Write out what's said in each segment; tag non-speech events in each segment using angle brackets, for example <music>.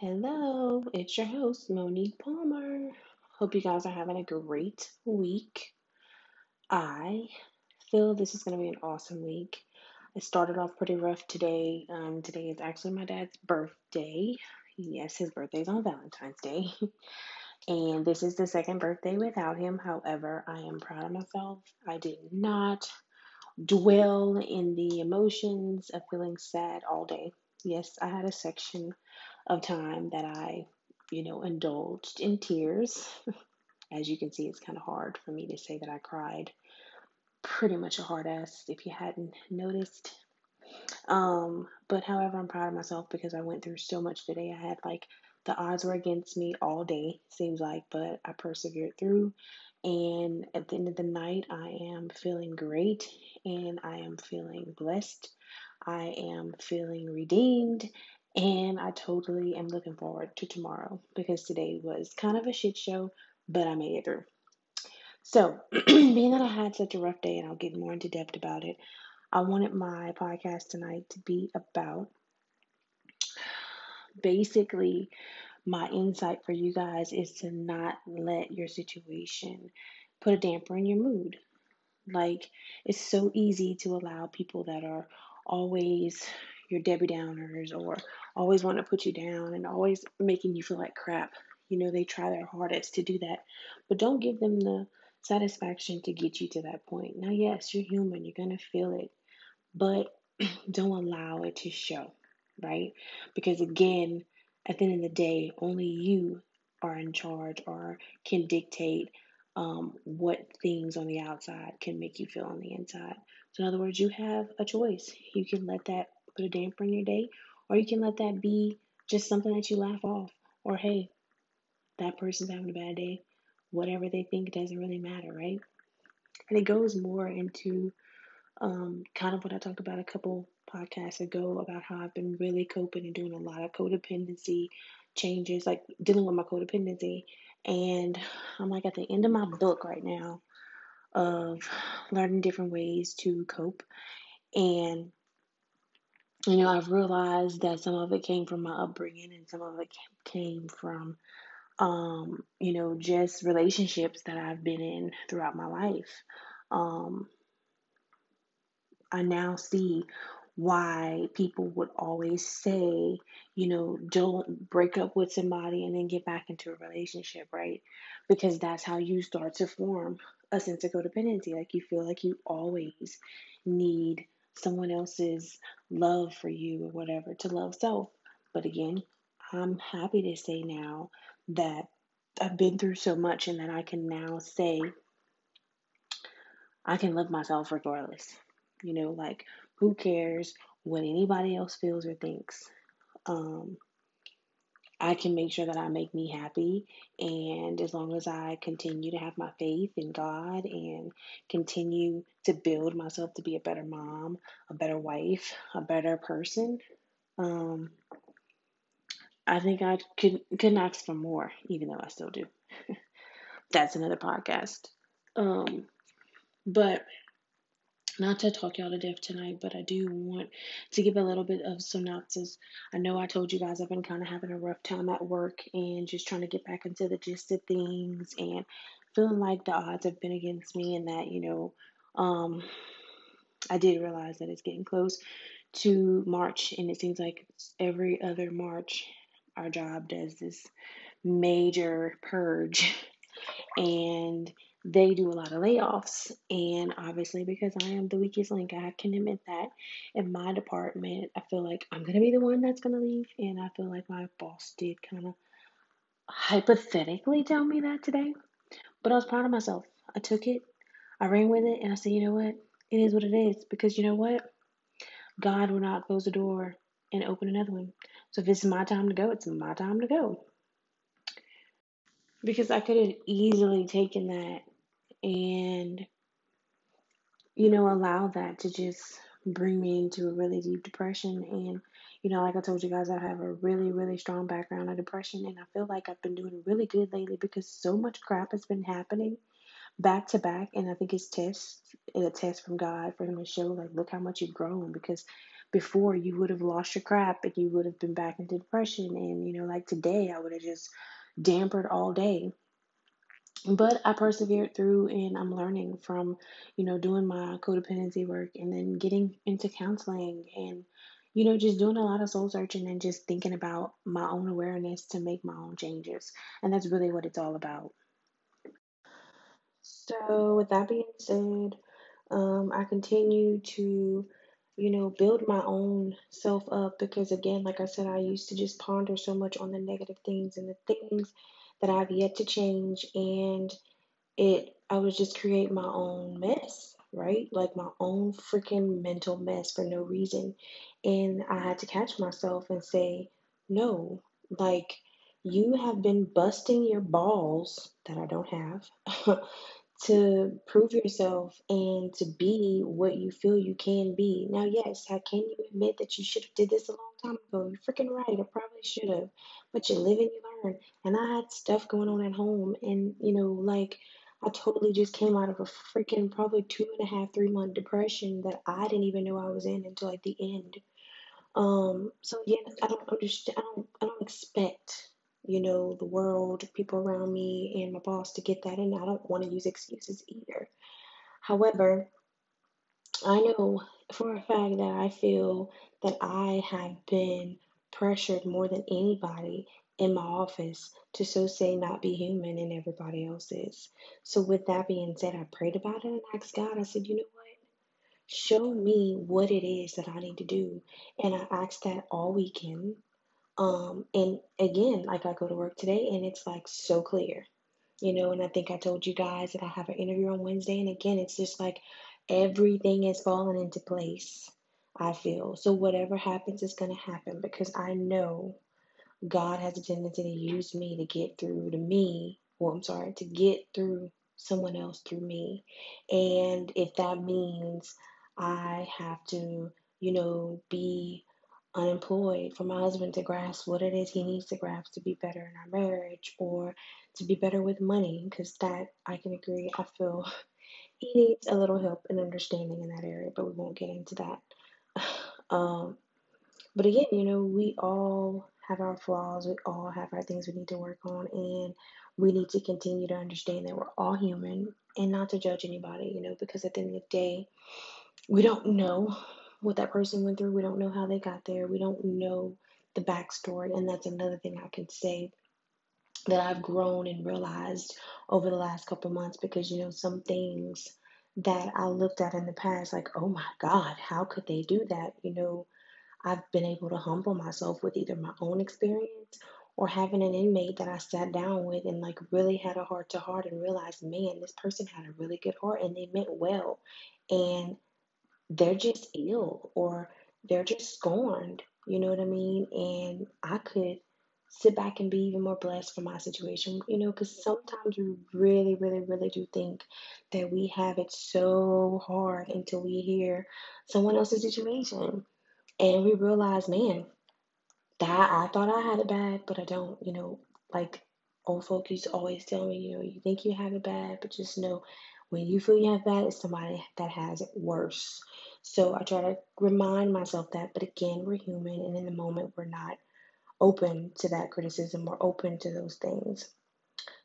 Hello, it's your host, Monique Palmer. Hope you guys are having a great week. I feel this is going to be an awesome week. I started off pretty rough today. Um, today is actually my dad's birthday. Yes, his birthday is on Valentine's Day. <laughs> and this is the second birthday without him. However, I am proud of myself. I did not dwell in the emotions of feeling sad all day. Yes, I had a section of time that I, you know, indulged in tears. <laughs> As you can see, it's kind of hard for me to say that I cried. Pretty much a hard ass if you hadn't noticed. Um, but however, I'm proud of myself because I went through so much today. I had like the odds were against me all day, seems like, but I persevered through. And at the end of the night, I am feeling great and I am feeling blessed. I am feeling redeemed and I totally am looking forward to tomorrow because today was kind of a shit show, but I made it through. So, <clears throat> being that I had such a rough day, and I'll get more into depth about it, I wanted my podcast tonight to be about basically my insight for you guys is to not let your situation put a damper in your mood. Like, it's so easy to allow people that are always your Debbie Downers or always want to put you down and always making you feel like crap. You know, they try their hardest to do that, but don't give them the satisfaction to get you to that point. Now, yes, you're human, you're going to feel it, but <clears throat> don't allow it to show, right? Because again, at the end of the day, only you are in charge or can dictate um, what things on the outside can make you feel on the inside. So, in other words, you have a choice. You can let that put a damper in your day, or you can let that be just something that you laugh off. Or, hey, that person's having a bad day. Whatever they think doesn't really matter, right? And it goes more into um, kind of what I talked about a couple podcasts ago about how I've been really coping and doing a lot of codependency changes, like dealing with my codependency. And I'm like at the end of my book right now of learning different ways to cope. And you know, I've realized that some of it came from my upbringing and some of it came from, um, you know, just relationships that I've been in throughout my life. Um, I now see why people would always say, you know, don't break up with somebody and then get back into a relationship, right? Because that's how you start to form a sense of codependency. Like you feel like you always need someone else's love for you or whatever to love self. But again, I'm happy to say now that I've been through so much and that I can now say I can love myself regardless. You know, like who cares what anybody else feels or thinks? Um, I can make sure that I make me happy. And as long as I continue to have my faith in God and continue to build myself to be a better mom, a better wife, a better person, um, I think I could couldn't ask for more, even though I still do. <laughs> That's another podcast. Um, but not to talk y'all to death tonight, but I do want to give a little bit of synopsis. I know I told you guys I've been kind of having a rough time at work and just trying to get back into the gist of things and feeling like the odds have been against me and that, you know, um, I did realize that it's getting close to March and it seems like every other March our job does this major purge <laughs> and they do a lot of layoffs. And obviously, because I am the weakest link, I can admit that in my department, I feel like I'm going to be the one that's going to leave. And I feel like my boss did kind of hypothetically tell me that today. But I was proud of myself. I took it, I ran with it, and I said, you know what? It is what it is. Because you know what? God will not close the door and open another one. So if it's my time to go, it's my time to go. Because I could have easily taken that and you know allow that to just bring me into a really deep depression and you know like i told you guys i have a really really strong background of depression and i feel like i've been doing really good lately because so much crap has been happening back to back and i think it's test a test from god for him to show like look how much you've grown because before you would have lost your crap and you would have been back into depression. And, you know, like today, I would have just dampered all day. But I persevered through and I'm learning from, you know, doing my codependency work and then getting into counseling and, you know, just doing a lot of soul searching and just thinking about my own awareness to make my own changes. And that's really what it's all about. So, with that being said, um, I continue to, you know, build my own self up because, again, like I said, I used to just ponder so much on the negative things and the things that I've yet to change. And it I was just create my own mess, right? Like my own freaking mental mess for no reason. And I had to catch myself and say, no, like you have been busting your balls that I don't have <laughs> to prove yourself and to be what you feel you can be. Now, yes, how can you admit that you should have did this a long time ago? You're freaking right. I probably should have, but you live and you learn. And I had stuff going on at home, and you know, like I totally just came out of a freaking probably two and a half, three month depression that I didn't even know I was in until like the end. Um, so yeah, I don't understand. I don't. I don't expect you know the world, people around me, and my boss to get that, and I don't want to use excuses either. However, I know for a fact that I feel that I have been pressured more than anybody in my office to so say not be human and everybody else is. So with that being said, I prayed about it and asked God, I said, you know what? Show me what it is that I need to do. And I asked that all weekend. Um, and again, like I go to work today and it's like so clear you know, and I think I told you guys that I have an interview on Wednesday, and again, it's just like everything is falling into place, I feel. So whatever happens is going to happen because I know God has a tendency to use me to get through to me, well, I'm sorry, to get through someone else through me. And if that means I have to, you know, be unemployed for my husband to grasp what it is he needs to grasp to be better in our marriage or to be better with money, because that I can agree, I feel <laughs> he needs a little help and understanding in that area, but we won't get into that. <sighs> Um, but again, you know, we all have our flaws, we all have our things we need to work on, and we need to continue to understand that we're all human and not to judge anybody, you know, because at the end of the day, we don't know what that person went through, we don't know how they got there, we don't know the backstory, and that's another thing I can say that I've grown and realized over the last couple months because, you know, some things that I looked at in the past, like, oh my God, how could they do that? You know, I've been able to humble myself with either my own experience or having an inmate that I sat down with and like really had a heart to heart and realized, man, this person had a really good heart and they meant well. And they're just ill or they're just scorned. You know what I mean? And I could sit back and be even more blessed for my situation, you know, because sometimes we really, really, really do think that we have it so hard until we hear someone else's situation and we realize, man, that I thought I had it bad, but I don't, you know, like old folk used to always tell me, you know, you think you have it bad, but just know when you feel you have bad, it's somebody that has it worse. So I try to remind myself that, but again, we're human, and in the moment, we're not open to that criticism or open to those things.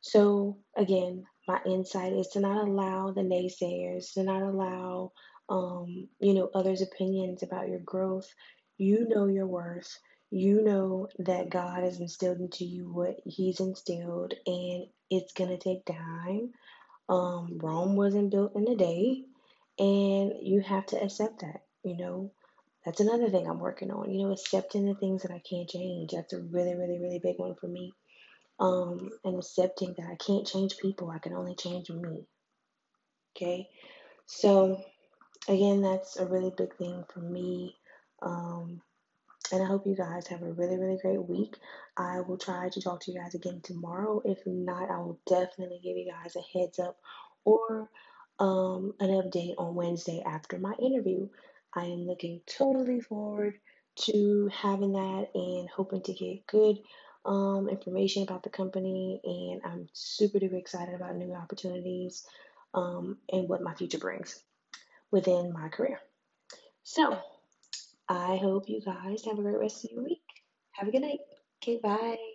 So again, my insight is to not allow the naysayers, to not allow um, you know, others' opinions about your growth. You know your worth. You know that God has instilled into you what He's instilled, and it's gonna take time. Um, Rome wasn't built in a day, and you have to accept that. You know, that's another thing I'm working on. You know, accepting the things that I can't change. That's a really, really, really big one for me um, and accepting that I can't change people, I can only change me. Okay, so again, that's a really big thing for me. Um, and I hope you guys have a really, really great week. I will try to talk to you guys again tomorrow. If not, I will definitely give you guys a heads up or um, an update on Wednesday after my interview. I am looking totally forward to having that and hoping to get good um, information about the company. And I'm super duper excited about new opportunities um, and what my future brings within my career. So, I hope you guys have a great rest of your week. Have a good night. Okay, bye.